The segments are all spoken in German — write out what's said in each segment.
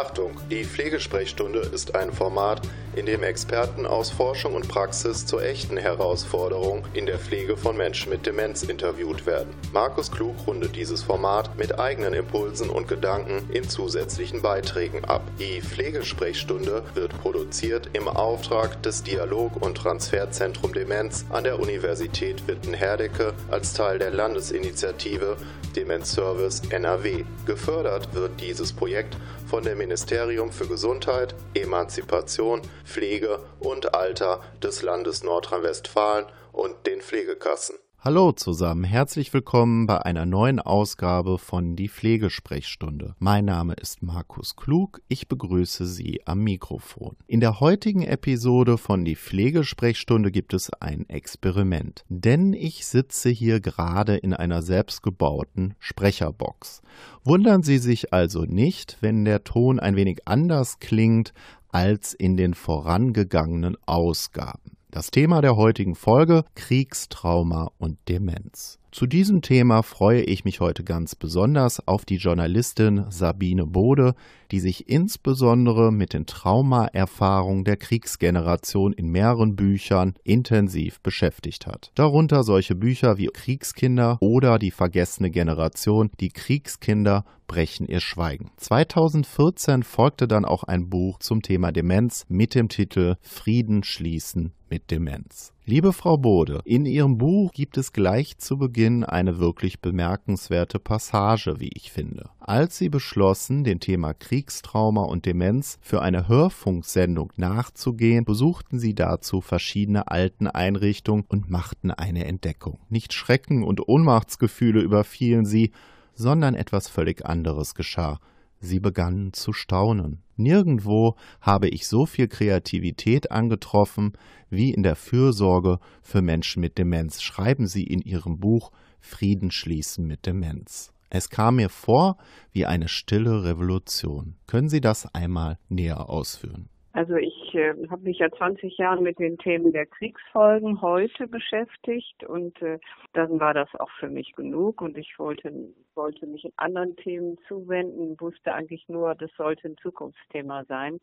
Achtung, die Pflegesprechstunde ist ein Format, in dem Experten aus Forschung und Praxis zur echten Herausforderung in der Pflege von Menschen mit Demenz interviewt werden. Markus Klug rundet dieses Format mit eigenen Impulsen und Gedanken in zusätzlichen Beiträgen ab. Die Pflegesprechstunde wird produziert im Auftrag des Dialog- und Transferzentrum Demenz an der Universität Witten-Herdecke als Teil der Landesinitiative Demenzservice NRW. Gefördert wird dieses Projekt von dem Ministerium für Gesundheit, Emanzipation, Pflege und Alter des Landes Nordrhein-Westfalen und den Pflegekassen. Hallo zusammen, herzlich willkommen bei einer neuen Ausgabe von Die Pflegesprechstunde. Mein Name ist Markus Klug, ich begrüße Sie am Mikrofon. In der heutigen Episode von Die Pflegesprechstunde gibt es ein Experiment, denn ich sitze hier gerade in einer selbstgebauten Sprecherbox. Wundern Sie sich also nicht, wenn der Ton ein wenig anders klingt als in den vorangegangenen Ausgaben. Das Thema der heutigen Folge Kriegstrauma und Demenz. Zu diesem Thema freue ich mich heute ganz besonders auf die Journalistin Sabine Bode, die sich insbesondere mit den Traumaerfahrungen der Kriegsgeneration in mehreren Büchern intensiv beschäftigt hat. Darunter solche Bücher wie Kriegskinder oder Die vergessene Generation, die Kriegskinder brechen ihr Schweigen. 2014 folgte dann auch ein Buch zum Thema Demenz mit dem Titel Frieden schließen mit Demenz. Liebe Frau Bode, in Ihrem Buch gibt es gleich zu Beginn eine wirklich bemerkenswerte Passage, wie ich finde. Als Sie beschlossen, dem Thema Kriegstrauma und Demenz für eine Hörfunksendung nachzugehen, besuchten Sie dazu verschiedene Alteneinrichtungen und machten eine Entdeckung. Nicht Schrecken und Ohnmachtsgefühle überfielen Sie, sondern etwas völlig anderes geschah. Sie begannen zu staunen. Nirgendwo habe ich so viel Kreativität angetroffen wie in der Fürsorge für Menschen mit Demenz, schreiben Sie in Ihrem Buch Frieden schließen mit Demenz. Es kam mir vor wie eine stille Revolution. Können Sie das einmal näher ausführen? Also ich äh, habe mich ja 20 Jahre mit den Themen der Kriegsfolgen heute beschäftigt und äh, dann war das auch für mich genug und ich wollte wollte mich in anderen Themen zuwenden, wusste eigentlich nur, das sollte ein Zukunftsthema sein.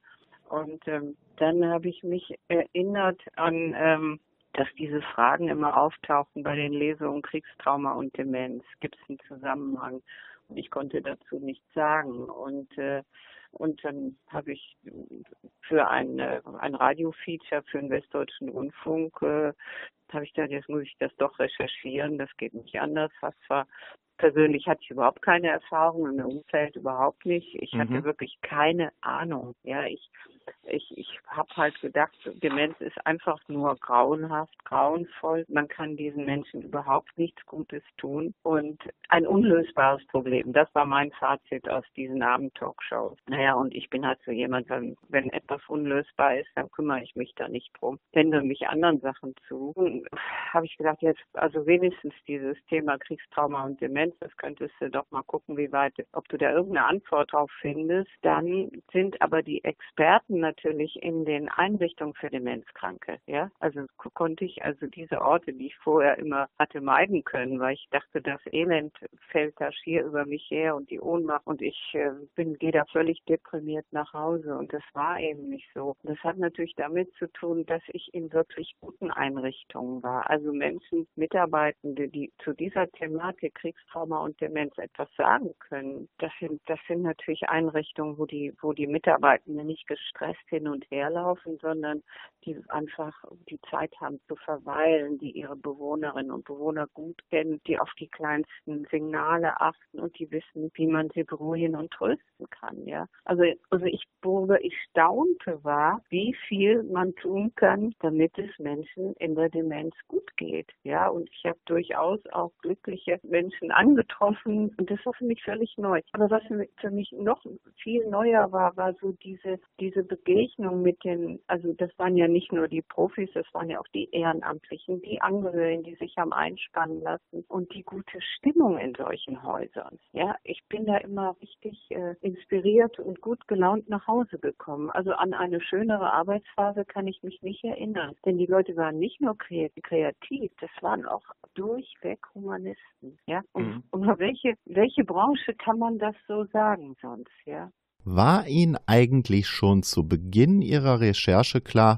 Und ähm, dann habe ich mich erinnert an, ähm, dass diese Fragen immer auftauchten bei den Lesungen Kriegstrauma und Demenz. Gibt es einen Zusammenhang? Und ich konnte dazu nichts sagen. Und äh, und dann habe ich für ein, ein Radio-Feature für den Westdeutschen Rundfunk, äh, habe ich gedacht, jetzt muss ich das doch recherchieren, das geht nicht anders. Was zwar persönlich hatte ich überhaupt keine Erfahrung im Umfeld überhaupt nicht. Ich mhm. hatte wirklich keine Ahnung. Ja, ich ich ich habe halt gedacht, Demenz ist einfach nur grauenhaft, grauenvoll. Man kann diesen Menschen überhaupt nichts Gutes tun und ein unlösbares Problem. Das war mein Fazit aus diesen Abend-Talkshows. Naja, und ich bin halt so jemand, wenn, wenn etwas unlösbar ist, dann kümmere ich mich da nicht drum. Wende mich anderen Sachen zu. Habe ich gedacht, jetzt also wenigstens dieses Thema Kriegstrauma und Demenz Das könntest du doch mal gucken, wie weit, ob du da irgendeine Antwort drauf findest. Dann sind aber die Experten natürlich in den Einrichtungen für Demenzkranke, ja. Also konnte ich also diese Orte, die ich vorher immer hatte meiden können, weil ich dachte, das Elend fällt da schier über mich her und die Ohnmacht und ich äh, bin, gehe da völlig deprimiert nach Hause und das war eben nicht so. Das hat natürlich damit zu tun, dass ich in wirklich guten Einrichtungen war. Also Menschen, Mitarbeitende, die zu dieser Thematik Kriegstrauma Trauma und Demenz etwas sagen können. Das sind, das sind natürlich Einrichtungen, wo die, wo die Mitarbeitenden nicht gestresst hin und her laufen, sondern die einfach die Zeit haben zu verweilen, die ihre Bewohnerinnen und Bewohner gut kennen, die auf die kleinsten Signale achten und die wissen, wie man sie beruhigen und trösten kann, ja. Also, also ich, worüber ich staunte war, wie viel man tun kann, damit es Menschen in der Demenz gut geht, ja. Und ich habe durchaus auch glückliche Menschen an angetroffen und das war für mich völlig neu. Aber was für mich noch viel neuer war, war so diese, diese Begegnung mit den, also das waren ja nicht nur die Profis, das waren ja auch die Ehrenamtlichen, die Angehörigen, die sich haben einspannen lassen und die gute Stimmung in solchen Häusern. Ja, ich bin da immer richtig äh, inspiriert und gut gelaunt nach Hause gekommen. Also an eine schönere Arbeitsphase kann ich mich nicht erinnern. Denn die Leute waren nicht nur kreativ, das waren auch durchweg Humanisten. Ja, und, mhm. Und welche, welche Branche kann man das so sagen sonst, ja? War Ihnen eigentlich schon zu Beginn Ihrer Recherche klar,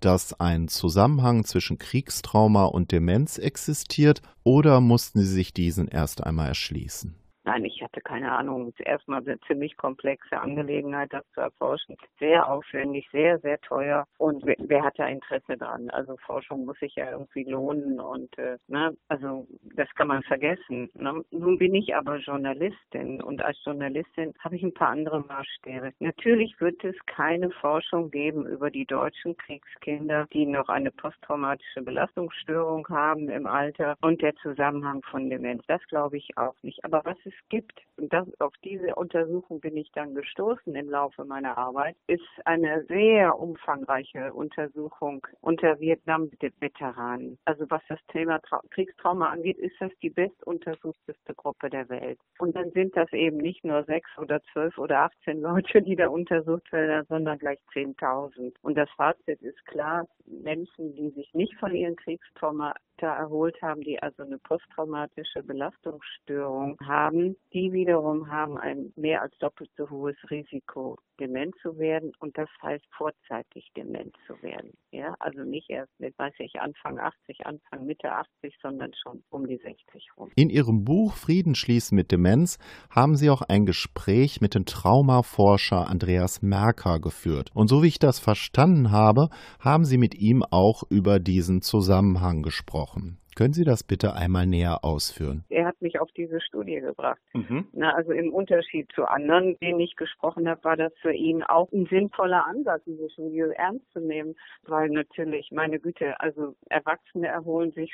dass ein Zusammenhang zwischen Kriegstrauma und Demenz existiert, oder mussten Sie sich diesen erst einmal erschließen? Nein, ich hatte keine Ahnung. Erstmal eine ziemlich komplexe Angelegenheit, das zu erforschen. Sehr aufwendig, sehr, sehr teuer. Und wer, wer hat da Interesse dran? Also Forschung muss sich ja irgendwie lohnen und äh, ne, also das kann man vergessen. Ne? Nun bin ich aber Journalistin und als Journalistin habe ich ein paar andere Maßstäbe. Natürlich wird es keine Forschung geben über die deutschen Kriegskinder, die noch eine posttraumatische Belastungsstörung haben im Alter und der Zusammenhang von Demenz. Das glaube ich auch nicht. Aber was es gibt, und das, auf diese Untersuchung bin ich dann gestoßen im Laufe meiner Arbeit, ist eine sehr umfangreiche Untersuchung unter Vietnam-Veteranen. Also was das Thema Tra Kriegstrauma angeht, ist das die bestuntersuchteste Gruppe der Welt. Und dann sind das eben nicht nur sechs oder zwölf oder 18 Leute, die da untersucht werden, sondern gleich 10.000. Und das Fazit ist klar, Menschen, die sich nicht von ihren Kriegstrauma erholt haben, die also eine posttraumatische Belastungsstörung haben, die wiederum haben ein mehr als doppelt so hohes Risiko, dement zu werden und das heißt vorzeitig dement zu werden. Ja, also nicht erst mit, weiß ich, Anfang 80, Anfang Mitte 80, sondern schon um die 60 rum. In Ihrem Buch Frieden schließen mit Demenz haben Sie auch ein Gespräch mit dem Traumaforscher Andreas Merker geführt. Und so wie ich das verstanden habe, haben Sie mit ihm auch über diesen Zusammenhang gesprochen. Können Sie das bitte einmal näher ausführen? Er hat mich auf diese Studie gebracht. Mhm. Na, also im Unterschied zu anderen, denen ich gesprochen habe, war das für ihn auch ein sinnvoller Ansatz, diese Studie ernst zu nehmen, weil natürlich, meine Güte, also Erwachsene erholen sich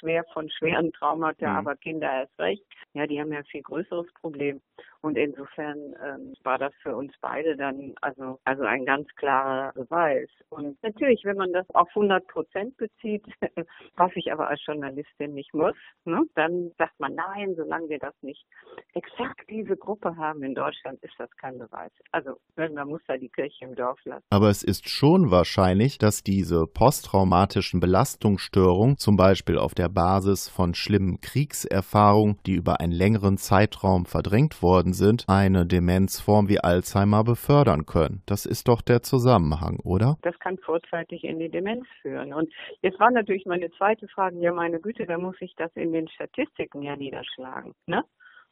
schwer von schweren Traumata, mhm. aber Kinder erst recht. Ja, die haben ja ein viel größeres Problem. Und insofern ähm, war das für uns beide dann also, also ein ganz klarer Beweis. Und natürlich, wenn man das auf 100 Prozent bezieht, was ich aber als Journalistin nicht muss, ne, dann sagt man, nein, solange wir das nicht exakt diese Gruppe haben in Deutschland, ist das kein Beweis. Also, man muss da die Kirche im Dorf lassen. Aber es ist schon wahrscheinlich, dass diese posttraumatischen Belastungsstörungen, zum Beispiel auf der Basis von schlimmen Kriegserfahrungen, die über einen längeren Zeitraum verdrängt worden sind, eine Demenzform wie Alzheimer befördern können. Das ist doch der Zusammenhang, oder? Das kann vorzeitig in die Demenz führen. Und jetzt war natürlich meine zweite Frage, ja meine Güte, da muss ich das in den Statistiken ja niederschlagen. Ne?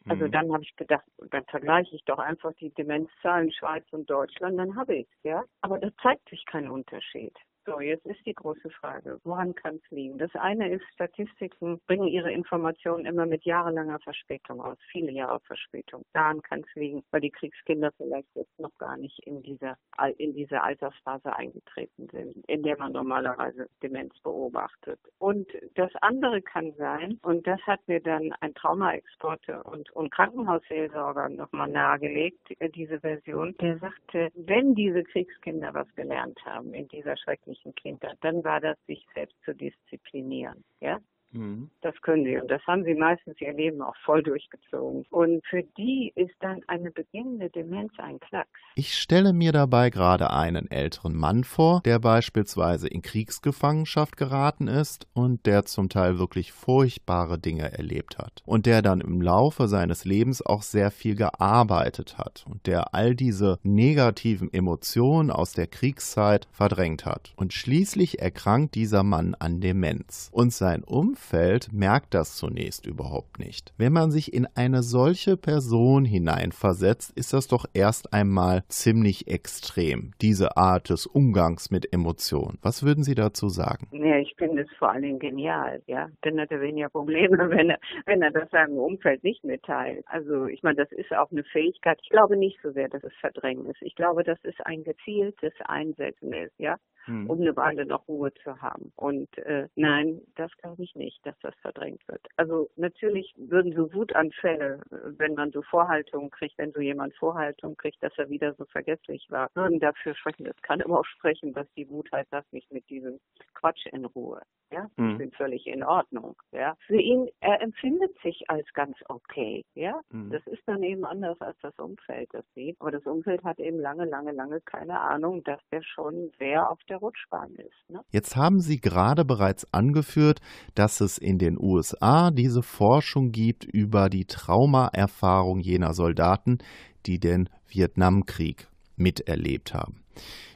Also mhm. dann habe ich gedacht, dann vergleiche ich doch einfach die Demenzzahlen Schweiz und Deutschland, dann habe ich es, ja. Aber da zeigt sich kein Unterschied. So, jetzt ist die große Frage, woran kann es liegen? Das eine ist, Statistiken bringen ihre Informationen immer mit jahrelanger Verspätung aus, viele Jahre Verspätung. Daran kann es liegen, weil die Kriegskinder vielleicht jetzt noch gar nicht in dieser, in diese Altersphase eingetreten sind, in der man normalerweise Demenz beobachtet. Und das andere kann sein, und das hat mir dann ein Traumaexporte und, und Krankenhausseelsorger nochmal nahegelegt, äh, diese Version, der sagte, wenn diese Kriegskinder was gelernt haben in dieser schrecklichen jugendlichen Kinder, dann war das, sich selbst zu disziplinieren. Ja? Mhm. Das können sie. Und das haben sie meistens ihr Leben auch voll durchgezogen. Und für die ist dann eine beginnende Demenz ein Klacks. Ich stelle mir dabei gerade einen älteren Mann vor, der beispielsweise in Kriegsgefangenschaft geraten ist und der zum Teil wirklich furchtbare Dinge erlebt hat. Und der dann im Laufe seines Lebens auch sehr viel gearbeitet hat und der all diese negativen Emotionen aus der Kriegszeit verdrängt hat. Und schließlich erkrankt dieser Mann an Demenz. Und sein Umfeld Umfeld merkt das zunächst überhaupt nicht. Wenn man sich in eine solche Person hineinversetzt, ist das doch erst einmal ziemlich extrem, diese Art des Umgangs mit Emotionen. Was würden Sie dazu sagen? Ja, ich finde es vor Dingen genial, ja. Dann hat er weniger Probleme, wenn er, wenn er das seinem Umfeld nicht mitteilt. Also ich meine, das ist auch eine Fähigkeit. Ich glaube nicht so sehr, dass es Verdrängen ist. Ich glaube, dass es ein gezieltes Einsetzen ist, ja hm. um eine Weile noch Ruhe zu haben. Und äh, nein, das glaube ich nicht, dass das verdrängt wird. Also natürlich würden so Wutanfälle, wenn man so Vorhaltungen kriegt, wenn so jemand Vorhaltungen kriegt, dass er wieder so vergesslich war, würden dafür sprechen. Das kann aber auch sprechen, dass die Wut heißt, lass mich mit diesem Quatsch in Ruhe. Ja, hm. ich bin völlig in Ordnung. Ja, für ihn, er empfindet sich als ganz okay. Ja, hm. das ist dann eben anders als das Umfeld das sieht. Aber das Umfeld hat eben lange, lange, lange keine Ahnung, dass er schon sehr auf der der Rutschbahn ist. Ne? Jetzt haben Sie gerade bereits angeführt, dass es in den USA diese Forschung gibt über die Traumaerfahrung jener Soldaten, die den Vietnamkrieg miterlebt haben.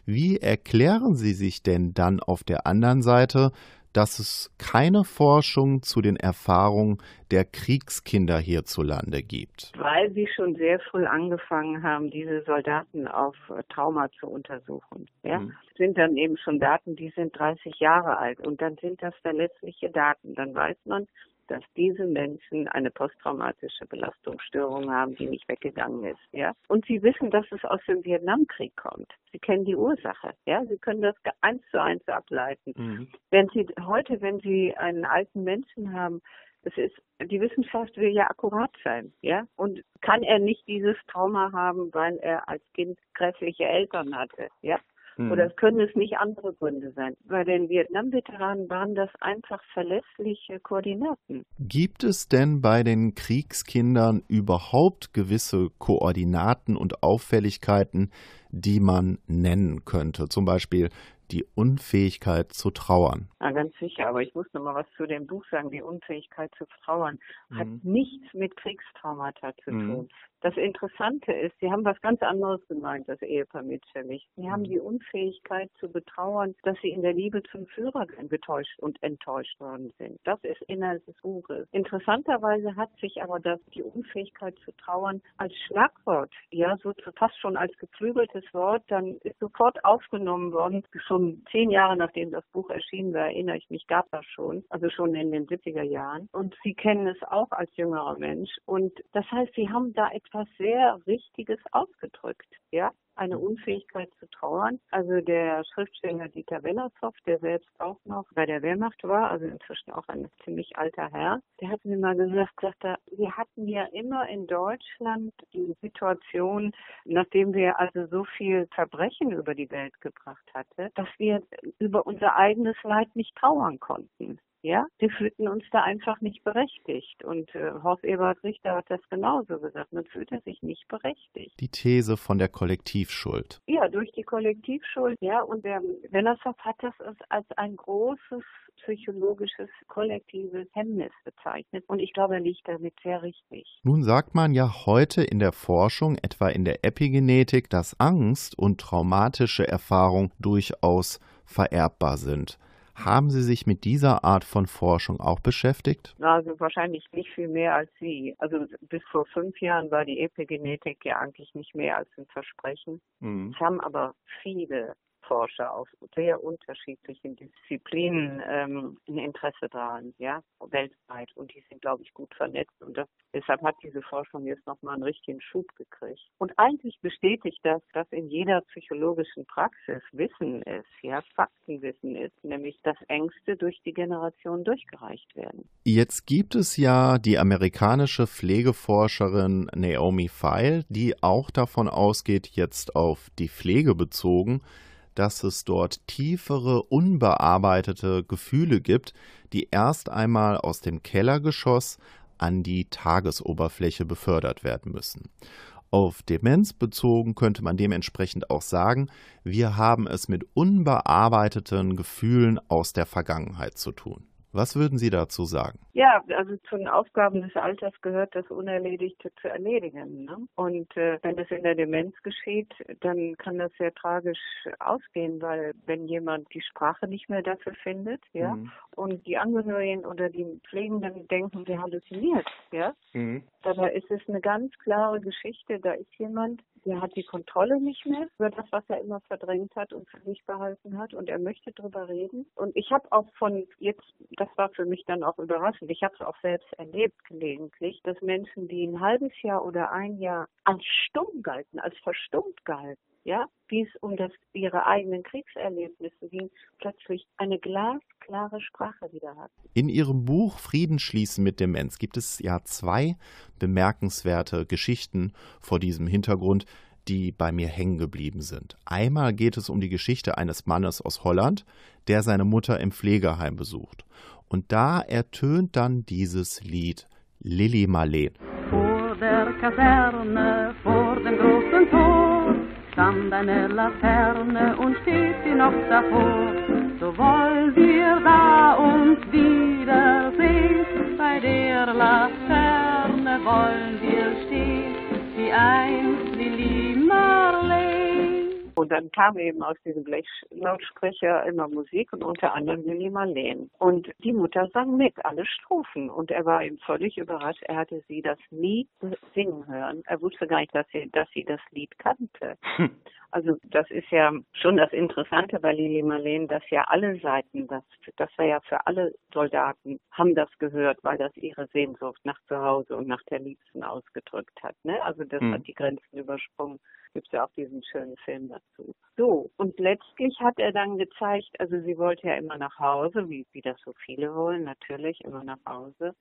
Wie erklären Sie sich denn dann auf der anderen Seite, dass es keine Forschung zu den Erfahrungen der Kriegskinder hierzulande gibt? Weil sie schon sehr früh angefangen haben, diese Soldaten auf Trauma zu untersuchen. Ja? Mhm. Sind dann eben schon Daten, die sind 30 Jahre alt und dann sind das verlässliche Daten. Dann weiß man, dass diese Menschen eine posttraumatische Belastungsstörung haben, die nicht weggegangen ist, ja. Und sie wissen, dass es aus dem Vietnamkrieg kommt. Sie kennen die Ursache, ja. Sie können das eins zu eins ableiten. Mhm. Wenn Sie heute, wenn Sie einen alten Menschen haben, es ist, die Wissenschaft will ja akkurat sein, ja. Und kann er nicht dieses Trauma haben, weil er als Kind grässliche Eltern hatte, ja? Mhm. Oder es können es nicht andere Gründe sein. Bei den Vietnam-Veteranen waren das einfach verlässliche Koordinaten. Gibt es denn bei den Kriegskindern überhaupt gewisse Koordinaten und Auffälligkeiten, die man nennen könnte? Zum Beispiel die Unfähigkeit zu trauern. Ja, ganz sicher, aber ich muss noch mal was zu dem Buch sagen. Die Unfähigkeit zu trauern hat mhm. nichts mit Kriegstraumata zu mhm. tun. Das Interessante ist, Sie haben was ganz anderes gemeint, das Ehepaar Mitschellich. Sie haben mhm. die Unfähigkeit zu betrauern, dass Sie in der Liebe zum Führer getäuscht und enttäuscht worden sind. Das ist Inhalt des Buches. Interessanterweise hat sich aber das, die Unfähigkeit zu trauern als Schlagwort, ja, so fast schon als geflügeltes Wort, dann ist sofort aufgenommen worden. Schon zehn Jahre nachdem das Buch erschienen war, erinnere ich mich, gab das schon, also schon in den 70er Jahren. Und Sie kennen es auch als jüngerer Mensch. Und das heißt, Sie haben da etwas sehr Richtiges ausgedrückt, ja eine mhm. Unfähigkeit zu trauern. Also der Schriftsteller Dieter Wellershoff, der selbst auch noch bei der Wehrmacht war, also inzwischen auch ein ziemlich alter Herr, der hat mir mal gesagt, sagt er, wir hatten ja immer in Deutschland die Situation, nachdem wir also so viel Verbrechen über die Welt gebracht hatte, dass wir über unser eigenes Leid nicht trauern konnten. Ja, wir fühlten uns da einfach nicht berechtigt. Und äh, Horst Eberhard Richter hat das genauso gesagt. Man fühlte sich nicht berechtigt. Die These von der Kollektivschuld. Ja, durch die Kollektivschuld. Ja, und der Wellershoff hat das als ein großes psychologisches kollektives Hemmnis bezeichnet. Und ich glaube, er liegt damit sehr richtig. Nun sagt man ja heute in der Forschung, etwa in der Epigenetik, dass Angst und traumatische Erfahrung durchaus vererbbar sind. Haben Sie sich mit dieser Art von Forschung auch beschäftigt? Also wahrscheinlich nicht viel mehr als Sie. Also bis vor fünf Jahren war die Epigenetik ja eigentlich nicht mehr als ein Versprechen. Mhm. Es haben aber viele Forscher aus sehr unterschiedlichen Disziplinen ähm, ein Interesse daran, ja, weltweit. Und die sind, glaube ich, gut vernetzt. Und das, deshalb hat diese Forschung jetzt nochmal einen richtigen Schub gekriegt. Und eigentlich bestätigt das, dass in jeder psychologischen Praxis Wissen ist, ja, Faktenwissen ist, nämlich dass Ängste durch die Generation durchgereicht werden. Jetzt gibt es ja die amerikanische Pflegeforscherin Naomi Feil, die auch davon ausgeht, jetzt auf die Pflege bezogen, dass es dort tiefere, unbearbeitete Gefühle gibt, die erst einmal aus dem Kellergeschoss an die Tagesoberfläche befördert werden müssen. Auf Demenz bezogen könnte man dementsprechend auch sagen, wir haben es mit unbearbeiteten Gefühlen aus der Vergangenheit zu tun. Was würden Sie dazu sagen? Ja, also zu den Aufgaben des Alters gehört das Unerledigte zu erledigen. Ne? Und äh, wenn das in der Demenz geschieht, dann kann das sehr tragisch ausgehen, weil wenn jemand die Sprache nicht mehr dafür findet, ja, mhm. und die Angehörigen oder die Pflegenden denken, der halluziniert, ja, mhm. Dabei ist es eine ganz klare Geschichte. Da ist jemand, der hat die Kontrolle nicht mehr über das, was er immer verdrängt hat und für sich behalten hat, und er möchte drüber reden. Und ich habe auch von jetzt das war für mich dann auch überraschend. Ich habe es auch selbst erlebt gelegentlich, dass Menschen, die ein halbes Jahr oder ein Jahr als stumm galten, als verstummt galten, ja, wie es um das, ihre eigenen Kriegserlebnisse ging, plötzlich eine glasklare Sprache wieder hatten. In Ihrem Buch Frieden schließen mit Demenz gibt es ja zwei bemerkenswerte Geschichten vor diesem Hintergrund, die bei mir hängen geblieben sind. Einmal geht es um die Geschichte eines Mannes aus Holland, der seine Mutter im Pflegeheim besucht. Und da ertönt dann dieses Lied Lilly Marleen. Vor der Kaserne, vor dem großen Tor, stand eine Laterne und steht sie noch davor. So wollen wir da uns wiedersehen, bei der Laterne wollen wir stehen wie einst Lili Marlene. Und dann kam eben aus diesem Blechlautsprecher immer Musik und unter anderem Lili Marleen. Und die Mutter sang mit, alle Strophen. Und er war eben völlig überrascht. Er hatte sie das nie singen hören. Er wusste gar nicht, dass sie, dass sie das Lied kannte. Hm. Also das ist ja schon das Interessante bei Lili Marleen, dass ja alle Seiten, das, das war ja für alle Soldaten, haben das gehört, weil das ihre Sehnsucht nach zu Hause und nach der Liebsten ausgedrückt hat. Ne? Also das mhm. hat die Grenzen übersprungen gibt es ja auch diesen schönen Film dazu. So, und letztlich hat er dann gezeigt, also sie wollte ja immer nach Hause, wie, wie das so viele wollen, natürlich immer nach Hause.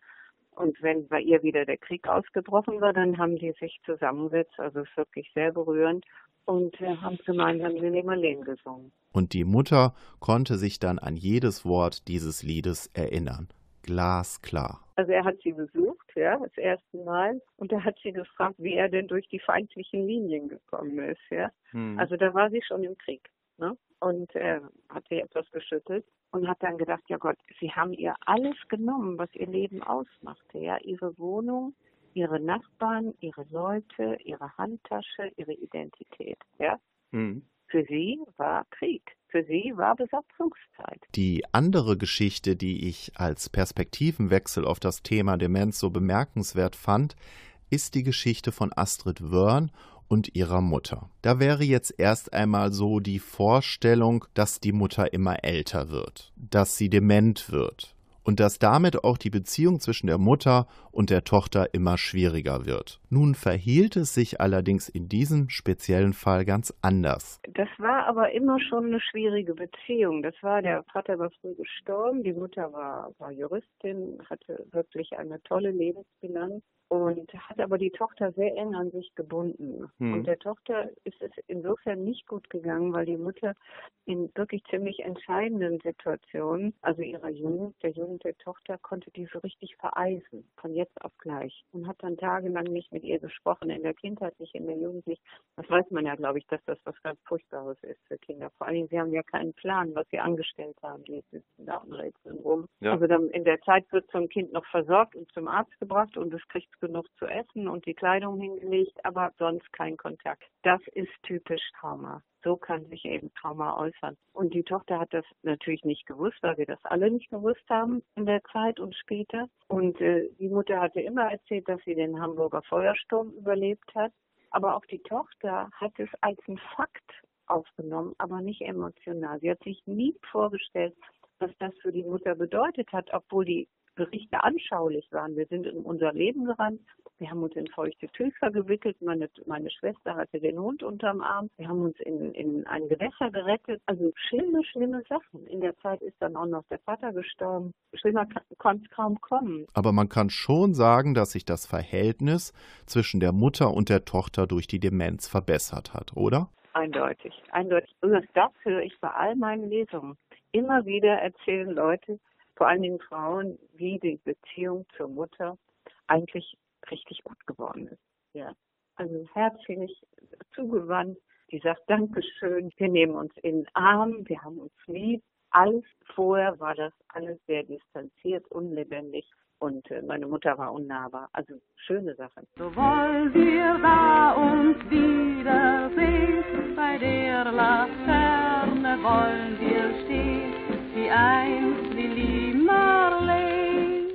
Und wenn bei ihr wieder der Krieg ausgebrochen war, dann haben die sich zusammengesetzt, also ist wirklich sehr berührend, und äh, haben gemeinsam den Marleen gesungen. Und die Mutter konnte sich dann an jedes Wort dieses Liedes erinnern. Glasklar. Also er hat sie besucht, ja, das erste Mal, und er hat sie gefragt, wie er denn durch die feindlichen Linien gekommen ist, ja. Hm. Also da war sie schon im Krieg, ne? Und er hat sie etwas geschüttelt und hat dann gedacht, ja Gott, sie haben ihr alles genommen, was ihr Leben ausmachte, ja, ihre Wohnung, ihre Nachbarn, ihre Leute, ihre Handtasche, ihre Identität, ja. Hm. Für sie war Krieg. Für sie war Besatzungszeit. Die andere Geschichte, die ich als Perspektivenwechsel auf das Thema Demenz so bemerkenswert fand, ist die Geschichte von Astrid Wörn und ihrer Mutter. Da wäre jetzt erst einmal so die Vorstellung, dass die Mutter immer älter wird, dass sie dement wird und dass damit auch die Beziehung zwischen der Mutter und der Tochter immer schwieriger wird. Nun verhielt es sich allerdings in diesem speziellen Fall ganz anders. Das war aber immer schon eine schwierige Beziehung. Das war, der Vater war früh gestorben, die Mutter war, war Juristin, hatte wirklich eine tolle Lebensbilanz und hat aber die Tochter sehr eng an sich gebunden. Hm. Und der Tochter ist es insofern nicht gut gegangen, weil die Mutter in wirklich ziemlich entscheidenden Situationen, also ihrer Jugend, der Jugend der Tochter, konnte die so richtig vereisen, von jetzt auf gleich. Und hat dann tagelang nicht mit ihr gesprochen, in der Kindheit nicht, in der Jugend nicht. Das weiß man ja, glaube ich, dass das was ganz Furchtbares ist für Kinder. Vor allem, sie haben ja keinen Plan, was sie angestellt haben. Die sitzen da und rätseln rum. Ja. Also dann in der Zeit wird ein Kind noch versorgt und zum Arzt gebracht und es kriegt genug zu essen und die Kleidung hingelegt, aber sonst kein Kontakt. Das ist typisch Trauma. So kann sich eben Trauma äußern. Und die Tochter hat das natürlich nicht gewusst, weil wir das alle nicht gewusst haben in der Zeit und später. Und äh, die Mutter hatte immer erzählt, dass sie den Hamburger Feuersturm überlebt hat. Aber auch die Tochter hat es als ein Fakt aufgenommen, aber nicht emotional. Sie hat sich nie vorgestellt, was das für die Mutter bedeutet hat, obwohl die Berichte anschaulich waren. Wir sind in unser Leben gerannt. Wir haben uns in feuchte Tücher gewickelt. Meine, meine Schwester hatte den Hund unterm Arm. Wir haben uns in, in ein Gewässer gerettet. Also schlimme, schlimme Sachen. In der Zeit ist dann auch noch der Vater gestorben. Schlimmer konnte es kaum kommen. Aber man kann schon sagen, dass sich das Verhältnis zwischen der Mutter und der Tochter durch die Demenz verbessert hat, oder? Eindeutig, eindeutig. Und das höre ich bei all meinen Lesungen. Immer wieder erzählen Leute, vor allen Dingen Frauen, wie die Beziehung zur Mutter eigentlich richtig gut geworden ist. Ja. Also herzlich zugewandt. Die sagt Dankeschön, wir nehmen uns in den Arm, wir haben uns lieb. Alles vorher war das alles sehr distanziert, unlebendig und äh, meine Mutter war unnahbar. Also schöne Sachen. So wollen wir da uns wiedersehen, bei der Laterne wollen wir stehen, wie einst.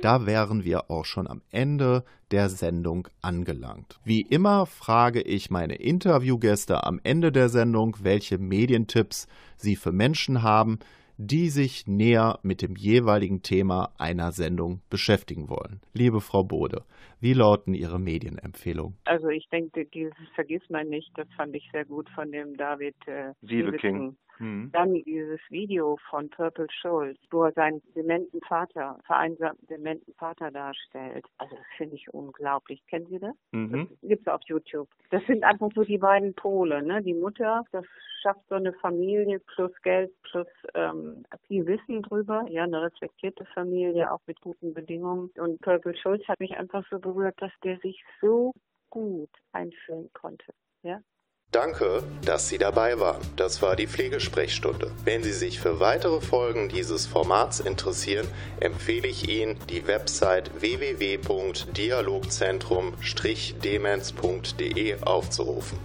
Da wären wir auch schon am Ende der Sendung angelangt. Wie immer frage ich meine Interviewgäste am Ende der Sendung, welche Medientipps sie für Menschen haben, die sich näher mit dem jeweiligen Thema einer Sendung beschäftigen wollen. Liebe Frau Bode, wie lauten Ihre Medienempfehlungen? Also ich denke, dieses Vergiss man nicht, das fand ich sehr gut von dem David äh, Siebeking. Mhm. Dann dieses Video von Purple Schulz, wo er seinen dementen Vater, vereinsamten dementen Vater darstellt. Also das finde ich unglaublich. Kennen Sie das? Mhm. Das gibt es auf YouTube. Das sind einfach so die beiden Pole. Ne? Die Mutter, das schafft so eine Familie plus Geld plus ähm, viel Wissen drüber. Ja, eine reflektierte Familie, auch mit guten Bedingungen. Und Purple Schulz hat mich einfach so berührt, dass der sich so gut einfühlen konnte. Ja, Danke, dass Sie dabei waren. Das war die Pflegesprechstunde. Wenn Sie sich für weitere Folgen dieses Formats interessieren, empfehle ich Ihnen die Website www.dialogzentrum-demenz.de aufzurufen.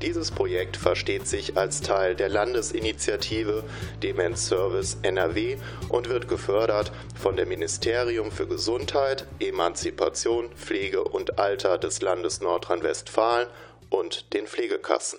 Dieses Projekt versteht sich als Teil der Landesinitiative Demenz Service NRW und wird gefördert von dem Ministerium für Gesundheit, Emanzipation, Pflege und Alter des Landes Nordrhein-Westfalen und den Pflegekassen.